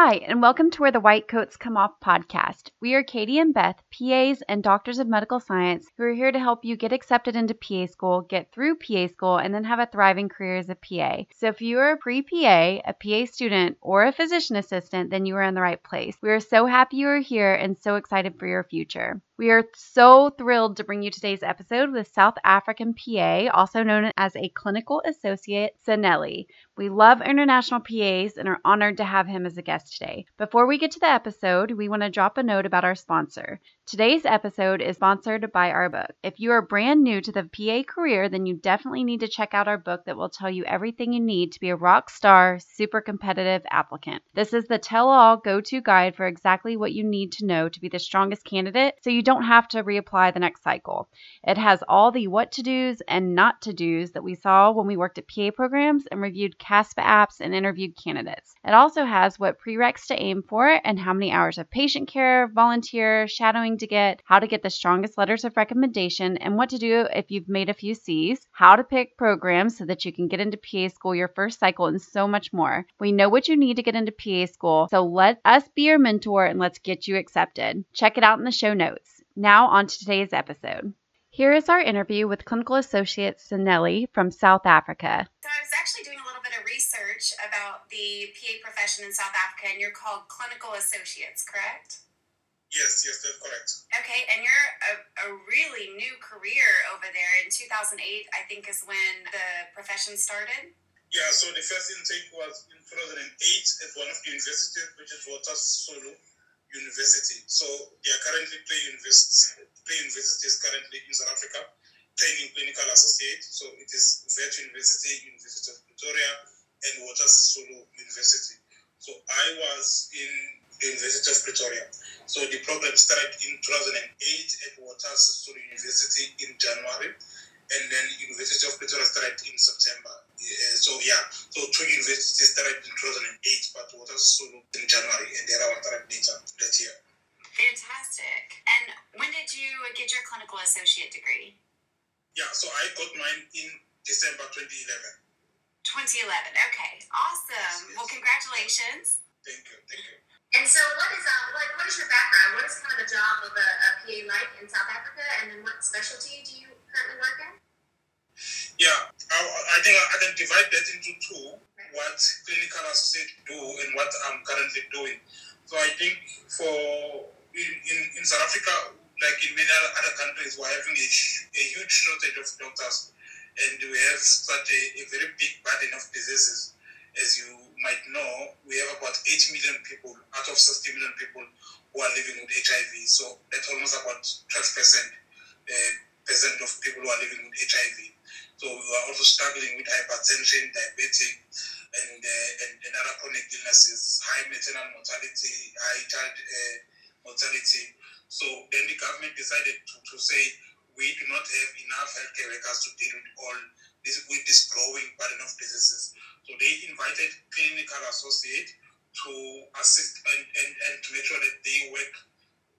Hi, and welcome to Where the White Coats Come Off podcast. We are Katie and Beth, PAs and doctors of medical science, who are here to help you get accepted into PA school, get through PA school, and then have a thriving career as a PA. So if you are a pre PA, a PA student, or a physician assistant, then you are in the right place. We are so happy you are here and so excited for your future. We are so thrilled to bring you today's episode with South African PA, also known as a clinical associate, Sanelli. We love international PAs and are honored to have him as a guest today. Before we get to the episode, we want to drop a note about our sponsor. Today's episode is sponsored by our book. If you are brand new to the PA career, then you definitely need to check out our book that will tell you everything you need to be a rock star, super competitive applicant. This is the tell all go to guide for exactly what you need to know to be the strongest candidate so you don't have to reapply the next cycle. It has all the what to do's and not to do's that we saw when we worked at PA programs and reviewed CASPA apps and interviewed candidates. It also has what prereqs to aim for and how many hours of patient care, volunteer, shadowing to get, how to get the strongest letters of recommendation, and what to do if you've made a few C's, how to pick programs so that you can get into PA school your first cycle, and so much more. We know what you need to get into PA school, so let us be your mentor and let's get you accepted. Check it out in the show notes. Now, on to today's episode. Here is our interview with clinical associate Sanelli from South Africa. So I was actually doing a little bit of research about the PA profession in South Africa, and you're called clinical associates, correct? Yes, yes, that's correct. Okay, and you're a, a really new career over there. In 2008, I think is when the profession started. Yeah, so the first intake was in 2008 at one of the universities, which is Sisulu University. So they are currently Play University. Play University is currently in South Africa, training clinical associate. So it is Wits University, University of Pretoria, and Sisulu University. So I was in University of Pretoria. So the program started in 2008 at Walter Sisulu University in January, and then University of Pretoria started in September. Uh, so yeah, so two universities started in 2008, but Walter Sisulu in January, and the other one started later that year. Fantastic. And when did you get your clinical associate degree? Yeah, so I got mine in December 2011. 2011. Okay, awesome. Well, congratulations. Thank you, thank you. And so, what is uh, like, what is your background? What is kind of the job of a, a PA like in South Africa, and then what specialty do you currently work in? Yeah, I, I think I can divide that into two: what clinical associate do and what I'm currently doing. So I think for in, in, in South Africa, like in many other countries, we're having a, a huge shortage of doctors, and we have such a, a very big burden of diseases. As you might know, we have about 8 million people of 60 million people who are living with HIV. So that's almost about 12 percent uh, percent of people who are living with HIV. So we are also struggling with hypertension, diabetic, and, uh, and, and other chronic illnesses, high maternal mortality, high child uh, mortality. So then the government decided to, to say we do not have enough healthcare workers to deal with all this with this growing burden of diseases. So they invited clinical associate to assist and, and, and to make sure that they work,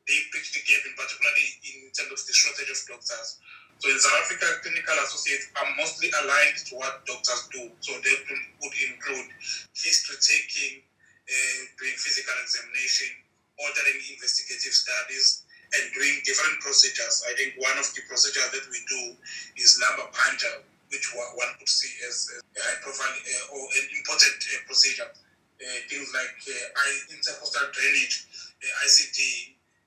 they bridge the gap, in particularly in terms of the shortage of doctors. So in South Africa, clinical associates are mostly aligned to what doctors do. So they would include history taking, uh, doing physical examination, ordering investigative studies, and doing different procedures. I think one of the procedures that we do is lumbar puncture, which one could see as a high profile uh, or an important uh, procedure. Uh, things like uh, intercostal drainage, ICD,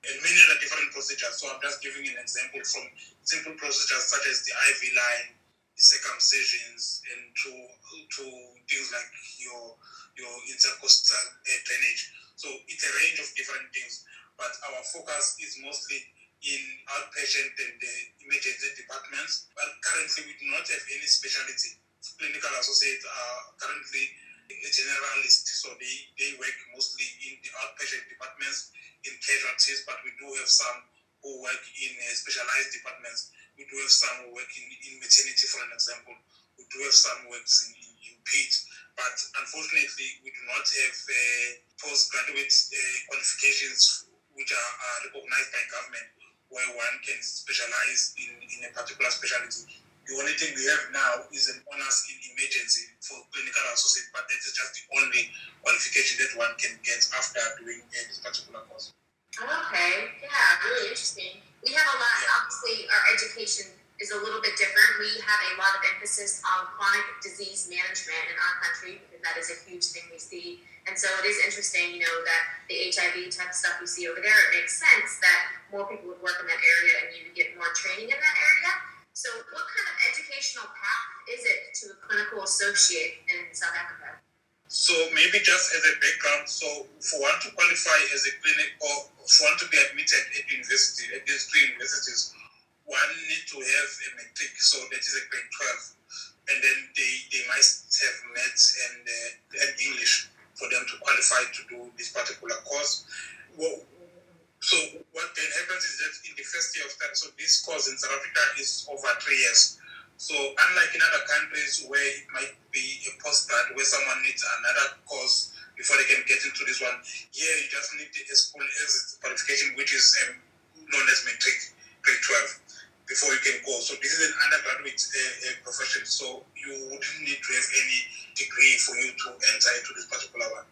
and many other different procedures. So I'm just giving an example from simple procedures such as the IV line, the circumcisions, and to to things like your your intercostal uh, drainage. So it's a range of different things, but our focus is mostly in outpatient and the emergency departments. But currently, we do not have any specialty. Clinical associates are currently a generalist, so they, they work mostly in the outpatient departments, in casualties, but we do have some who work in uh, specialized departments. We do have some who work in, in maternity, for an example. We do have some who works in, in, in But unfortunately, we do not have uh, postgraduate uh, qualifications which are, are recognized by government where one can specialize in, in a particular specialty. The only thing we have now is an honors in emergency for clinical associate, but that is just the only qualification that one can get after doing this particular course. Okay, yeah, really interesting. We have a lot, Yeah. obviously, our education is a little bit different. We have a lot of emphasis on chronic disease management in our country because that is a huge thing we see. And so it is interesting, you know, that the HIV type of stuff we see over there, it makes sense that more people would work in that area and you would get more training in that area. So, what kind of educational path is it to a clinical associate in South Africa? So maybe just as a background, so for one to qualify as a clinic or for one to be admitted at university, at these three universities, one need to have a matric, so that is a grade 12. And then they, they must have maths and, uh, and English for them to qualify to do this particular course. Well, so what then happens is that in the first year of study, so this course in South Africa is over three years. So unlike in other countries where it might be a postgrad where someone needs another course before they can get into this one, here you just need a school exit qualification which is um, known as matric, grade 12, before you can go. So this is an undergraduate uh, uh, profession, so you wouldn't need to have any degree for you to enter into this particular one.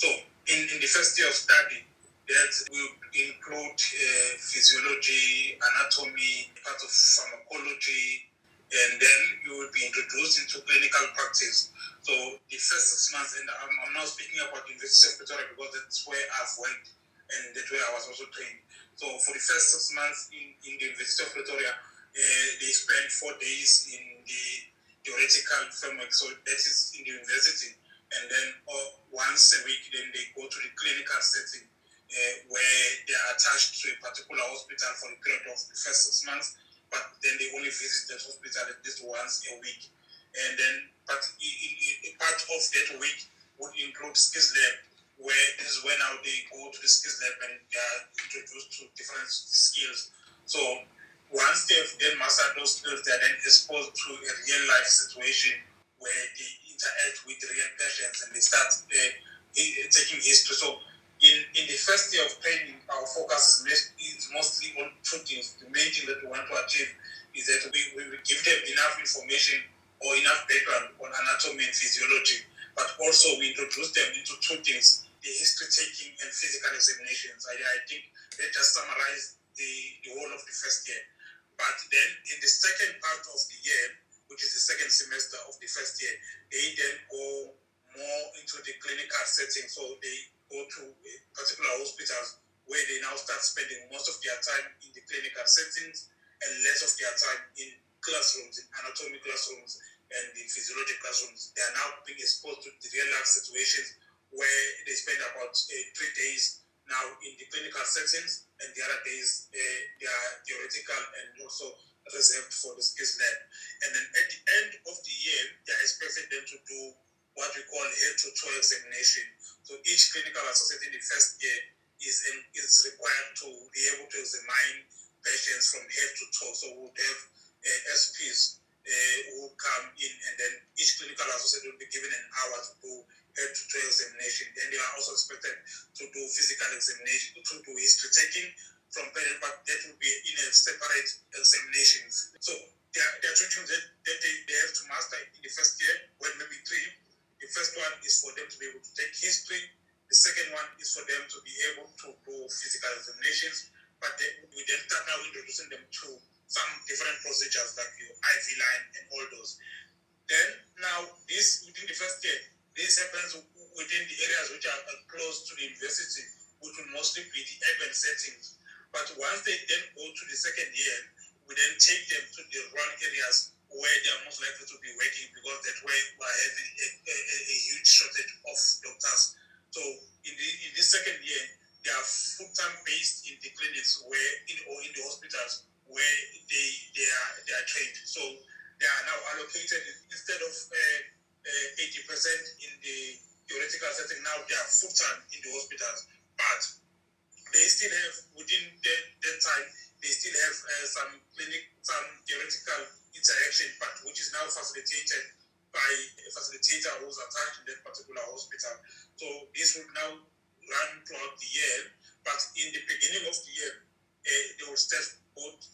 So in, in the first year of study, that will include uh, physiology, anatomy, part of pharmacology, and then you will be introduced into clinical practice. So the first six months, and I'm, I'm now speaking about University of Pretoria because that's where I've worked and that's where I was also trained. So for the first six months in, in the University of Pretoria, uh, they spend four days in the theoretical framework, so that is in the university, and then uh, once a week, then they go to the clinical setting uh, where they are attached to a particular hospital for the period of the first six months, but then they only visit that hospital at least once a week. And then, but in, in, in part of that week would include skills lab, where this is when now they go to the skills lab and they are introduced to different skills. So once they've then mastered those skills, they are then exposed to a real life situation where they interact with real patients and they start uh, taking history. So in, in the first year of training, our focus is, mostly on two things. The main thing that we want to achieve is that we, we give them enough information or enough background on anatomy and physiology, but also we introduce them into two things the history taking and physical examinations. I, I think that just summarize the, the whole of the first year. But then in the second part of the year, which is the second semester of the first year, they then go more into the clinical setting. So they go to particular hospitals where they now start spending most of their time in the clinical settings and less of their time in classrooms, in anatomy classrooms and in physiology classrooms. They are now being exposed to the real life situations where they spend about uh, three days now in the clinical settings and the other days uh, they are theoretical and also reserved for the skills lab. And then at the end of the year, they are expected them to do what we call head to toe examination. So each clinical associate in the first year is, um, is required to be able to examine patients from head to toe. So we'll have uh, SPs uh, who come in and then each clinical associate will be given an hour to do head to toe examination. Then they are also expected to do physical examination, to do history taking from parent, but that will be in a separate examinations. So there are, there are that, that they, they have to master in the first year, well, maybe three. The first one is for them to be able to take history. The second one is for them to be able to do physical examinations. But they, we then start now introducing them to some different procedures like your IV line and all those. Then now this within the first year, this happens within the areas which are close to the university, which will mostly be the urban settings. But once they then go to the second year, we then take them to the rural areas where they are most likely to be working because that's where we are having a, a, a huge shortage of doctors. So in the in this second year, they are full time based in the clinics where in or in the hospitals where they they are they are trained. So they are now allocated instead of uh, eighty uh, percent in the theoretical setting. Now they are full time in the hospitals, but they still have within that, that time they still have uh, some clinic some theoretical interaction but which is now facilitated by a facilitator who's attached to that particular hospital. So this will now run throughout the year, but in the beginning of the year, uh, they will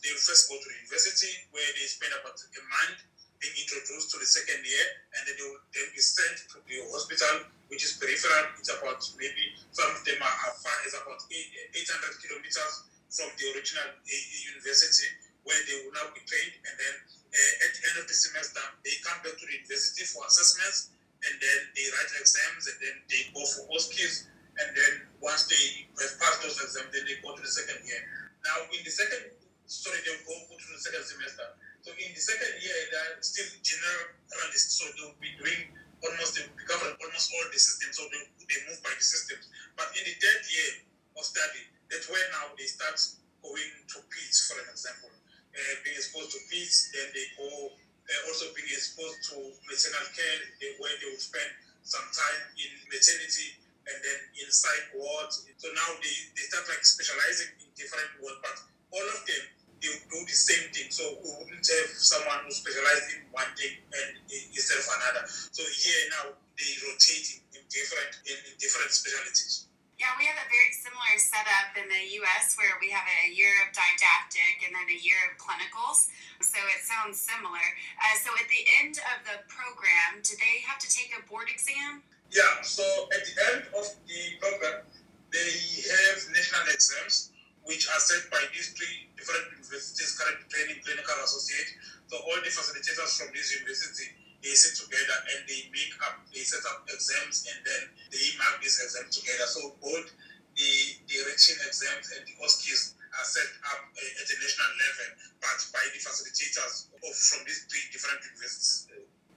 they first go to the university where they spend about a month being introduced to the second year, and then they will then be sent to the hospital, which is peripheral. It's about maybe some of them are as far as about 800 kilometers from the original university, where they will now be trained, and then uh, at the end of the semester, they come back to the university for assessments, and then they write exams, and then they go for OSCEs, and then once they have passed those exams, then they go to the second year. Now, in the second, sorry, they go to the second semester. So in the second year, they're still generalists, so they'll be doing almost, they will be covering almost all the systems, so they, they move by the systems. But in the third year of study, that's where now they start going to PEDS, for an example. Uh, being exposed to PEDS, then they go uh, also being exposed to maternal care, they, where they will spend some time in maternity and then inside wards. So now they, they start like specializing in different wards, but all of them they do the same thing. So we wouldn't have someone who specializes in one thing and instead of another. So here now they rotate in different in, in different specialties. Yeah, we have a very similar setup in the US where we have a year of didactic and then a year of clinicals. So it sounds similar. Uh, so at the end of the program, do they have to take a board exam? Yeah, so at the end of the program, they have national exams which are set by these three different universities currently training clinical associate. So all the facilitators from this university, they sit together and they make up, they set up exams and then they mark these exams together. So both the, the written exams and the OSCEs are set up uh, at a national level, but by the facilitators of, from these three different universities,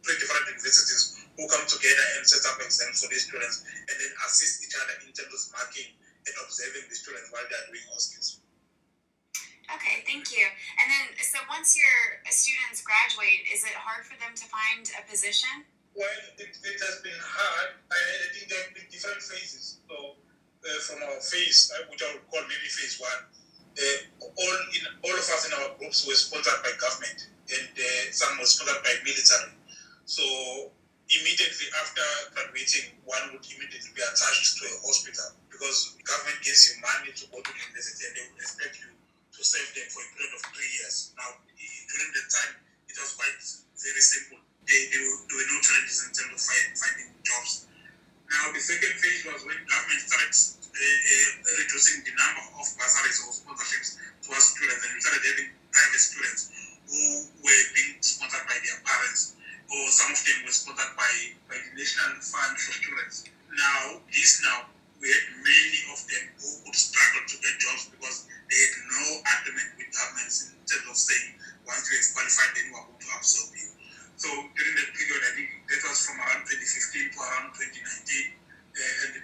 three different universities who come together and set up exams for these students and then assist each other in terms of marking and observing the students while they are doing OSCEs. Okay, thank you. And then, so once your students graduate, is it hard for them to find a position? Well, it, it has been hard. I, I think there have been different phases. So, uh, from our phase, uh, which I would call maybe phase one, uh, all in all of us in our groups were sponsored by government, and uh, some were sponsored by military. So immediately after graduating, one would immediately be attached to a hospital because government gives you money to go to university and they would expect you to serve them for a period of three years. Now, during that time, it was quite very simple. They, they were, there were no challenges in terms of find, finding jobs. Now, the second phase was when government started uh, uh, reducing the number of bursaries or sponsorships to our students, and we started having private students who were being sponsored by their parents, or some of them were sponsored by, by the National Fund for Students. Now, this now had many of them who would struggle to get jobs because they had no agreement with governments in terms of saying once you have qualified, then we are going to absorb you. So during that period, I think that was from around 2015 to around 2019 uh, and the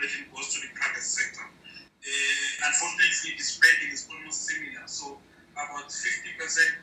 population goes to the private sector. Uh, unfortunately, the spending is almost similar. So about 50%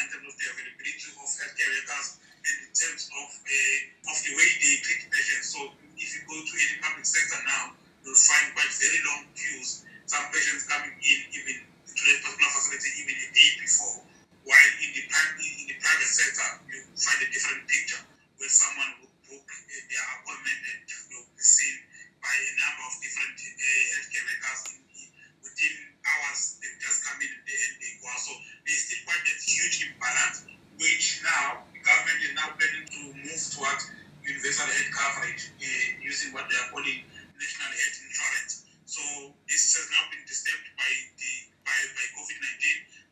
in terms of the availability of healthcare workers and in terms of uh, of the way they treat patients. So if you go to any public sector now, you'll find quite very long queues. Some patients coming in even to a particular facility even a day before. While in the in the private sector, you find a different picture where someone would book uh, their appointment and you know, be seen by a number of different uh, healthcare workers in, in, within hours. They just come in and they, and they go out. So there's still quite that huge imbalance, which now the government is now planning to move towards universal health coverage uh, using what they are calling national health insurance. So this has now been disturbed by the by, by COVID-19,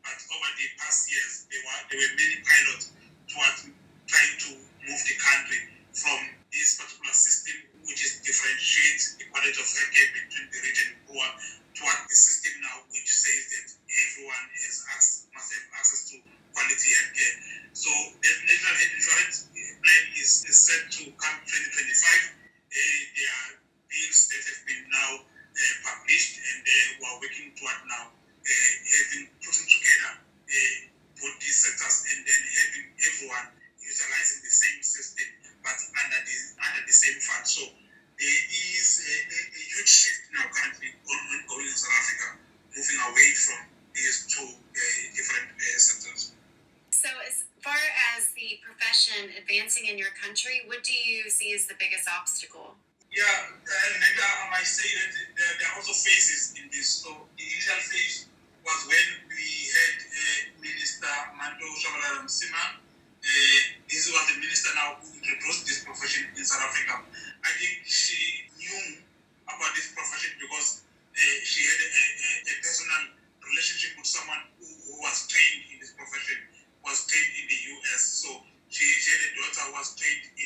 but over the past years there were there were many pilots towards trying to move the country from this particular system, which is differentiates the quality of healthcare between the rich and poor, toward the system now which says that everyone has access, must have access to quality healthcare. So the national health insurance plan is, is set to come 2025. Was trained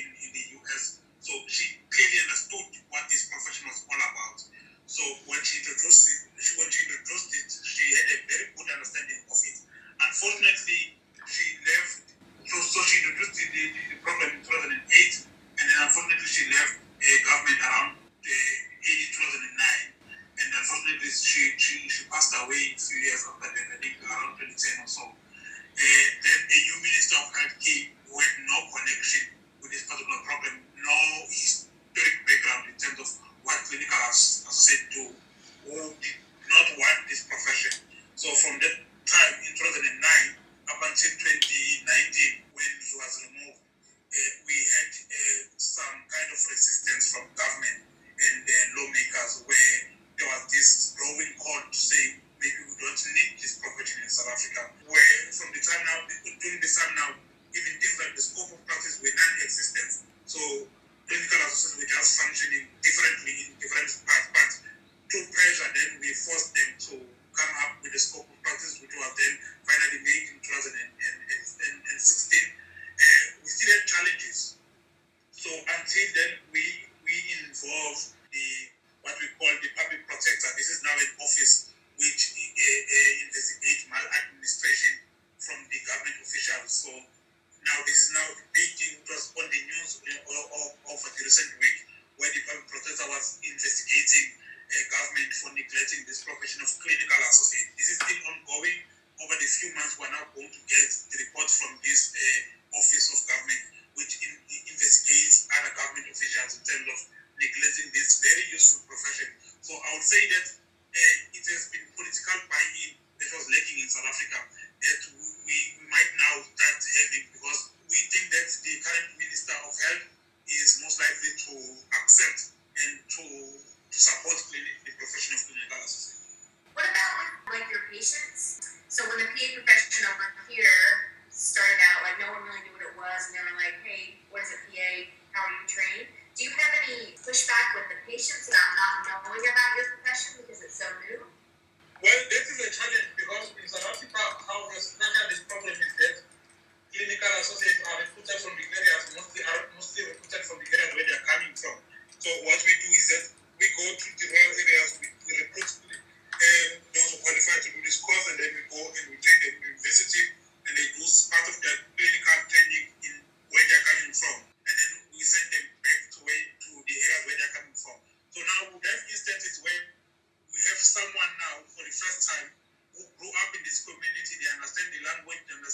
now, the now, even things like the scope of practice were non-existent. So clinical associates were just functioning differently in different parts, but through pressure, then we forced them to come up with a scope of practice, which was then finally made in 2016. Uh, we still had challenges. So until then, we we involve the what we call the public protector. This is now an office which uh, uh, investigates maladministration from the government officials. So now this is now the big on the news of, the recent week, where the public protector was investigating uh, government for neglecting this profession of clinical associate. This is still ongoing. Over the few months, we're now going to get the report from this uh, office of government, which in, investigates other government officials in terms of neglecting this very useful profession. So I would say that uh, it has been political buy-in that was lacking in South Africa that we, we might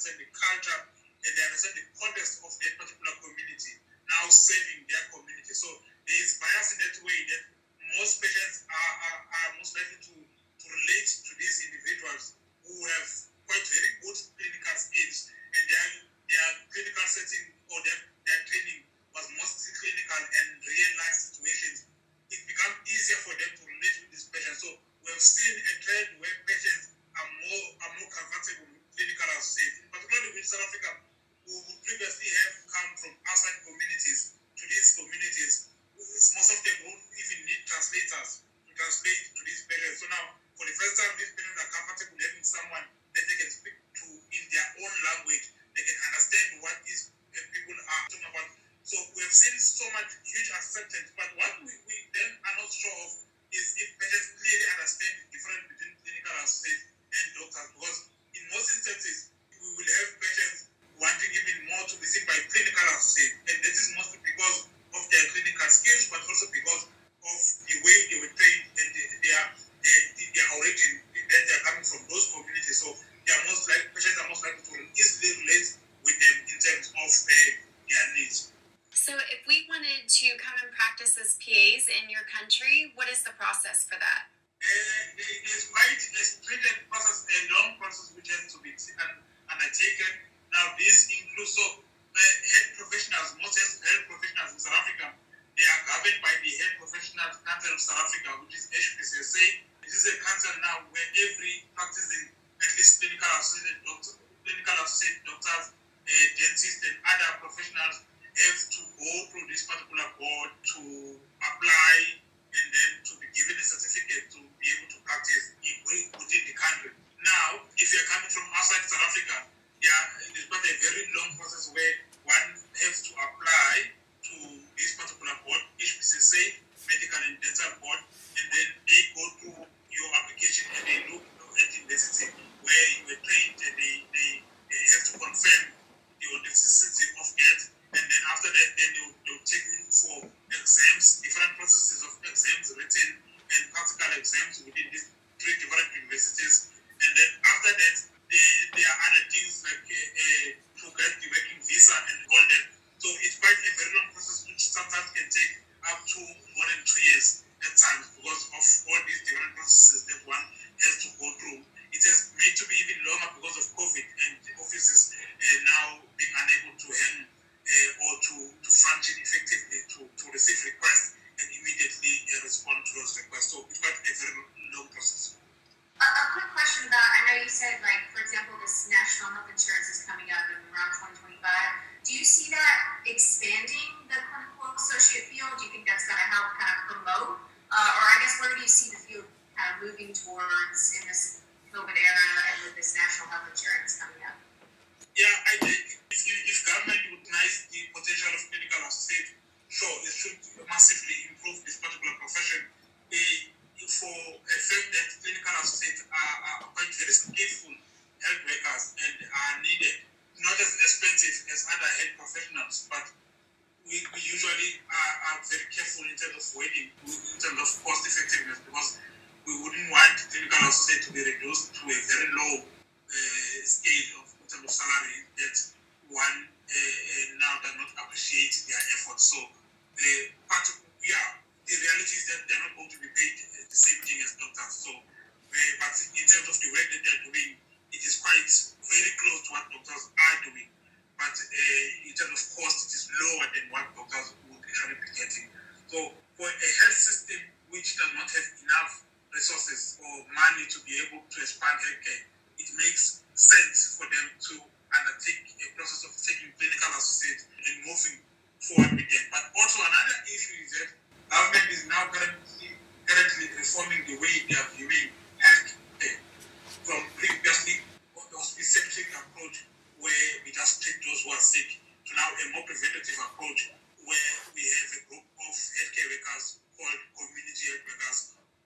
understand the culture and they understand the context of that particular community now saving their community. So there is bias in that way that most patients are, are, are most likely to, to relate to these individuals who have quite very good clinical skills and their, their clinical setting or their, their training was mostly clinical and real life situations. It becomes easier for them to relate with these patients. So we have seen a trend where patients are more are more comfortable clinical and safe, particularly with South Africa, who would previously have come from outside communities to these communities. Most of them won't even need translators to translate to these patients. So now, for the first time, these patients are comfortable having someone that they can speak to in their own language. They can understand what these uh, people are talking about. So we have seen so much huge acceptance, but what we, we then are not sure of is if patients clearly understand the difference between clinical associate and doctors because most instances, we will have patients wanting even more to be seen by clinical associates. And this is mostly because of their clinical skills, but also because of the way they were trained and their, their, their origin, that they are coming from those communities. So they are most like patients are most likely to easily relate with them in terms of uh, their needs. So, if we wanted to come and practice as PAs in your country, what is the process for that? Uh, there's quite a stringent process, a long process which has to be undertaken. Now, this includes so uh, health professionals, most health professionals in South Africa, they are governed by the Health Professionals Council of South Africa, which is HPCSA. This is a council now where every practicing at least clinical associate doctor, clinical associate doctors, uh, dentists, and other professionals have to go through this particular board to apply and then to be given a certificate to be able to practice in, within the country. Now, if you're coming from outside South Africa, yeah, it is not a very long process where one has to apply to this particular board, HPCSA, Medical and Dental Board, and then they go through your application and they look at the university where you were trained and they, they, they have to confirm the authenticity of it. And then after that, then they'll, they'll take you for exams, different processes of exams, written and practical exams within these three different universities. And then after that, there, there are other things like uh, uh, to get the working visa and all that. So it's quite a very long process, which sometimes can take up to more than two years at times because of all these different processes that one has to go through. It has made to be even longer because of COVID and the offices uh, now being unable to handle uh, or to, to function effectively to, to receive requests and immediately uh, respond to those requests. So it's quite a very long process. A, a quick question about, I know you said, like, for example, this national health insurance is coming up in around 2025. Do you see that expanding the clinical associate field? Do you think that's going to help kind of promote? Uh, or I guess where do you see the field kind of moving towards in this COVID era and with this national health insurance coming up? Yeah, I think if, if government recognize the potential of clinical associate, sure, it should massively improve this particular profession. Uh, for a fact that clinical associates are, are quite very skillful health workers and are needed, not as expensive as other health professionals, but we, we usually are, are, very careful in terms of weighting, in terms of cost effectiveness, because we wouldn't want clinical associate to be reduced to a very low uh, scale of in terms of salary that one uh, uh, now does not appreciate their efforts. So, uh, but yeah, the reality is that they're not going to be paid the same thing as doctors. So, uh, but in terms of the work that they're doing, it is quite very close to what doctors are doing. But uh, in terms of cost, it is lower than what doctors would actually be getting. So, for a health system which does not have enough resources or money to be able to expand healthcare, it makes sense for them to undertake a process of taking clinical associates and moving forward with them. But also another issue is that government is now currently currently reforming the way they are viewing healthcare from previously the centric approach where we just treat those who are sick to now a more preventative approach where we have a group of healthcare workers called community health workers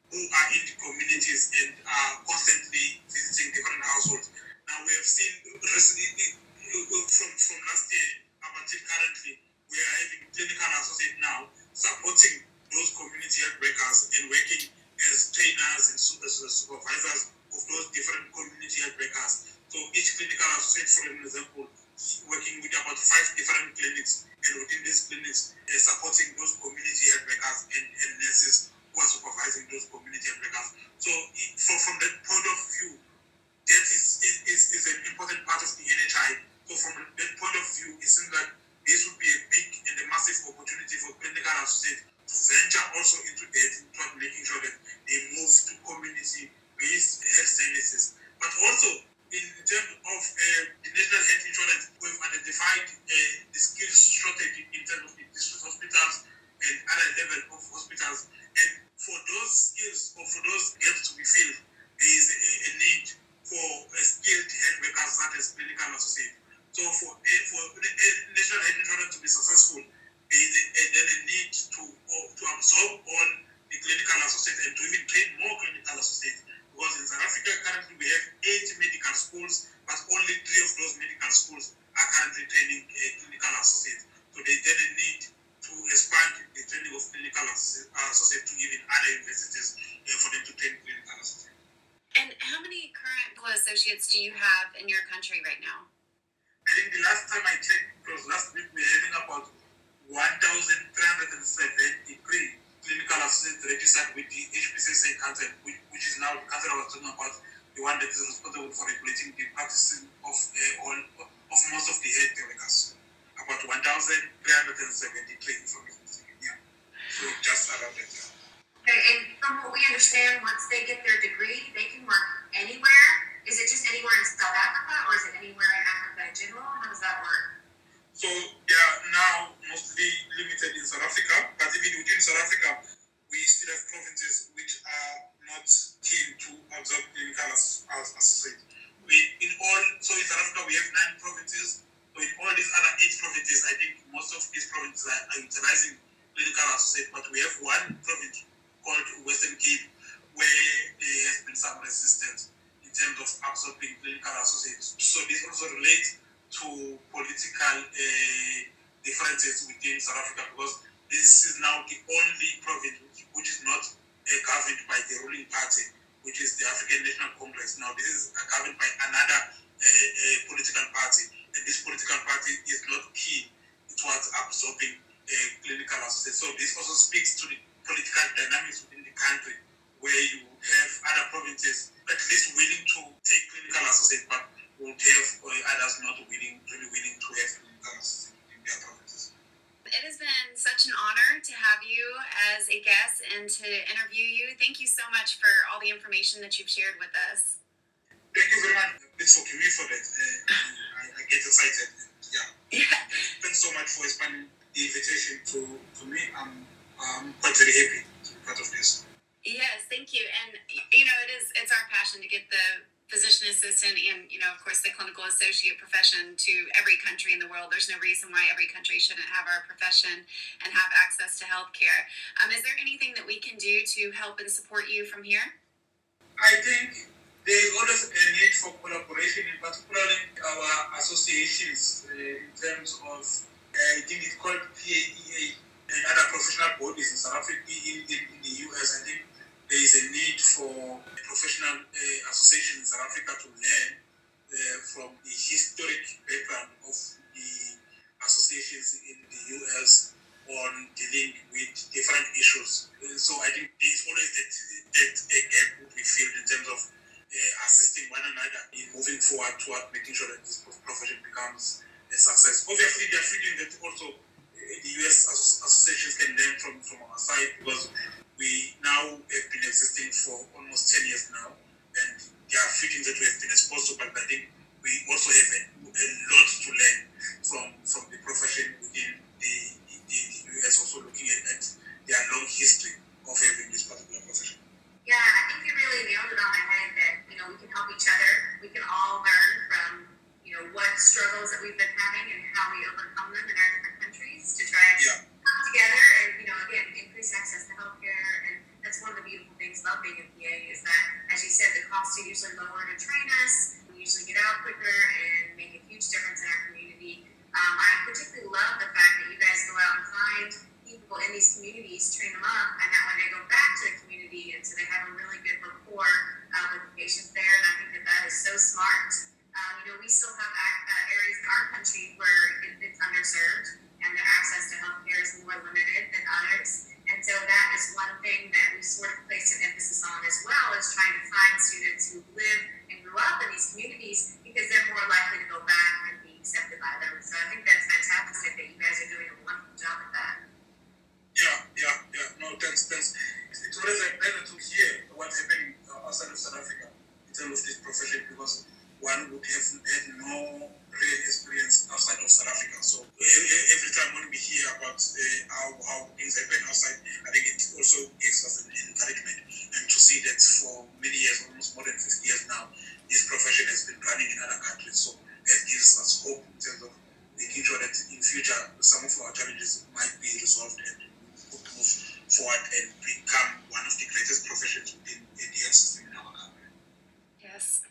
who are in the communities and are constantly visiting different households. Now we have seen from, from last year up until currently, we are having clinical associate now supporting those community health workers and working as trainers and supervisors of those different community health workers. So each for example, working with about five different clinics, and within these clinics, uh, supporting those community health workers and, and nurses who are supervising those community health workers. So for, from that point of view, that is, is, is an important part of the NHI. So from that point of view, it seems like this would be a big and a massive opportunity for clinical associates to venture also into that, into making sure that they move to community-based health services. But also, in terms of uh, the national health insurance, we've identified uh, the skills shortage in terms of district hospitals and other level of hospitals. And for those skills or for those gaps to be filled, there is a, a need for a skilled health workers such as clinical associates. So for a, for a uh, national health insurance to be successful, there is a, a need to to absorb all the clinical associates and to even train more clinical associates because in South Africa, currently we have eight medical schools, but only three of those medical schools are currently training uh, clinical associates. So they then need to expand the training of clinical uh, associates to even other universities uh, for them to train clinical associates. And how many current clinical associates do you have in your country right now? I think the last time I checked, because was last week, we were having about 1,373 clinical associates registered with the HPCSA Council, which, which, is now the council I was talking about, the one that is responsible for regulating the practicing of uh, all of most of the health workers. About 1,373 from. So just around that. Okay, and from what we understand, once they get their degree, they can work anywhere. Is it just anywhere in South Africa, or is it anywhere in Africa in general? How does that work? So they are now mostly limited in South Africa, but even within South Africa, we still have provinces which are not keen to absorb clinical associates. We in all so in South Africa we have nine provinces. So in all these other eight provinces, I think most of these provinces are, are utilizing clinical associates, but we have one province called Western Cape where there has been some resistance in terms of absorbing clinical associates. So this also relates to political uh, differences within South Africa because this is now the only province which, which is not uh, governed by the ruling party, which is the African National Congress. Now, this is governed by another uh, political party, and this political party is not keen towards absorbing clinical associates. So, this also speaks to the political dynamics within the country, where you have other provinces at least willing to take clinical associates, but would have or others not willing, really willing to have in their provinces. It has been such an honor to have you as a guest and to interview you. Thank you so much for all the information that you've shared with us. Thank you very much. Thanks for me for that. Uh, I, I, get excited. Yeah. yeah. Thanks, thanks, so much for expanding the invitation to, to me. I'm, I'm quite very happy to be part of this. Yes, thank you. And you know, it is it's our passion to get the physician assistant and you know of course the clinical associate profession to every country in the world. There's no reason why every country shouldn't have our profession and have access to healthcare. Um, is there anything that we can do to help and support you from here? I think there's always a need for collaboration in particularly our associations uh, in terms of uh, i think it's called paea and other professional bodies in south africa in, in, in the us i think there is a need for professional uh, association in South Africa to learn uh, from the historic background of the associations in the US on dealing with different issues. Uh, so I think there's always that, that a gap would be filled in terms of assisting one another in moving forward toward making sure that this profession becomes a success. Obviously, there are feeling that also the US associations can learn from, from our side because we now have been existing for almost 10 years now, and there are few things that we have been exposed to, but I think we also have a, a lot to learn from, from the profession within the, the, the US, also looking at, at their long history of having this particular profession. Yeah, I think you really nailed it on the head that, you know, we can help each other. We can all learn from, you know, what struggles that we've been having and how we overcome them in our different countries to try and yeah. Come together and, you know, again, increase access to healthcare And that's one of the beautiful things about being a PA is that, as you said, the costs are usually lower to train us. We usually get out quicker and make a huge difference in our community. Um, I particularly love the fact that you guys go out and find people in these communities, train them up, and that when they go back to the community, and so they have a really good rapport uh, with the patients there. And I think that that is so smart. Um, you know, we still have uh, areas in our country where it's underserved and their access to healthcare is more limited than others. And so that is one thing that we sort of placed an emphasis on as well, is trying to find students who live and grew up in these communities because they're more likely to go back and be accepted by them. So I think that's fantastic that you guys are doing a wonderful job at that. Yeah, yeah, yeah. No, thanks, thanks. It's always a pleasure to hear what's happening uh, outside of South Africa in terms of this profession because one would have had no real experience outside of South Africa. So every time when we hear about uh, how, how things happen outside, I think it also gives us an encouragement. And to see that for many years, almost more than 50 years now, this profession has been running in other countries. So that gives us hope in terms of making sure that in future some of our challenges might be resolved and move forward and become one of the greatest professions within the health system in our country. Yes.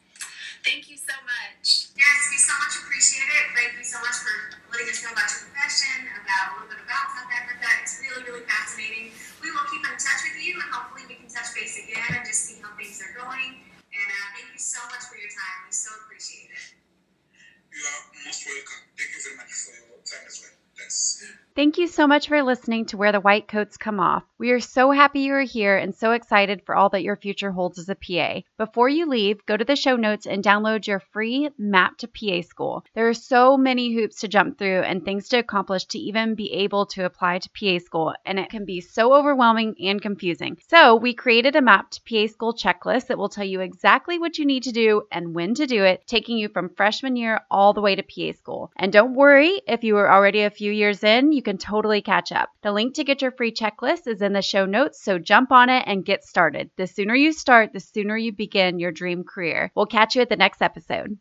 Thank you so much. Yes, Thank you so much for listening to Where the White Coats Come Off. We are so happy you are here and so excited for all that your future holds as a PA. Before you leave, go to the show notes and download your free map to PA school. There are so many hoops to jump through and things to accomplish to even be able to apply to PA school, and it can be so overwhelming and confusing. So, we created a map to PA school checklist that will tell you exactly what you need to do and when to do it, taking you from freshman year all the way to PA school. And don't worry, if you are already a few years in, you can totally catch up. The link to get your free checklist is in the show notes, so jump on it and get started. The sooner you start, the sooner you begin your dream career. We'll catch you at the next episode.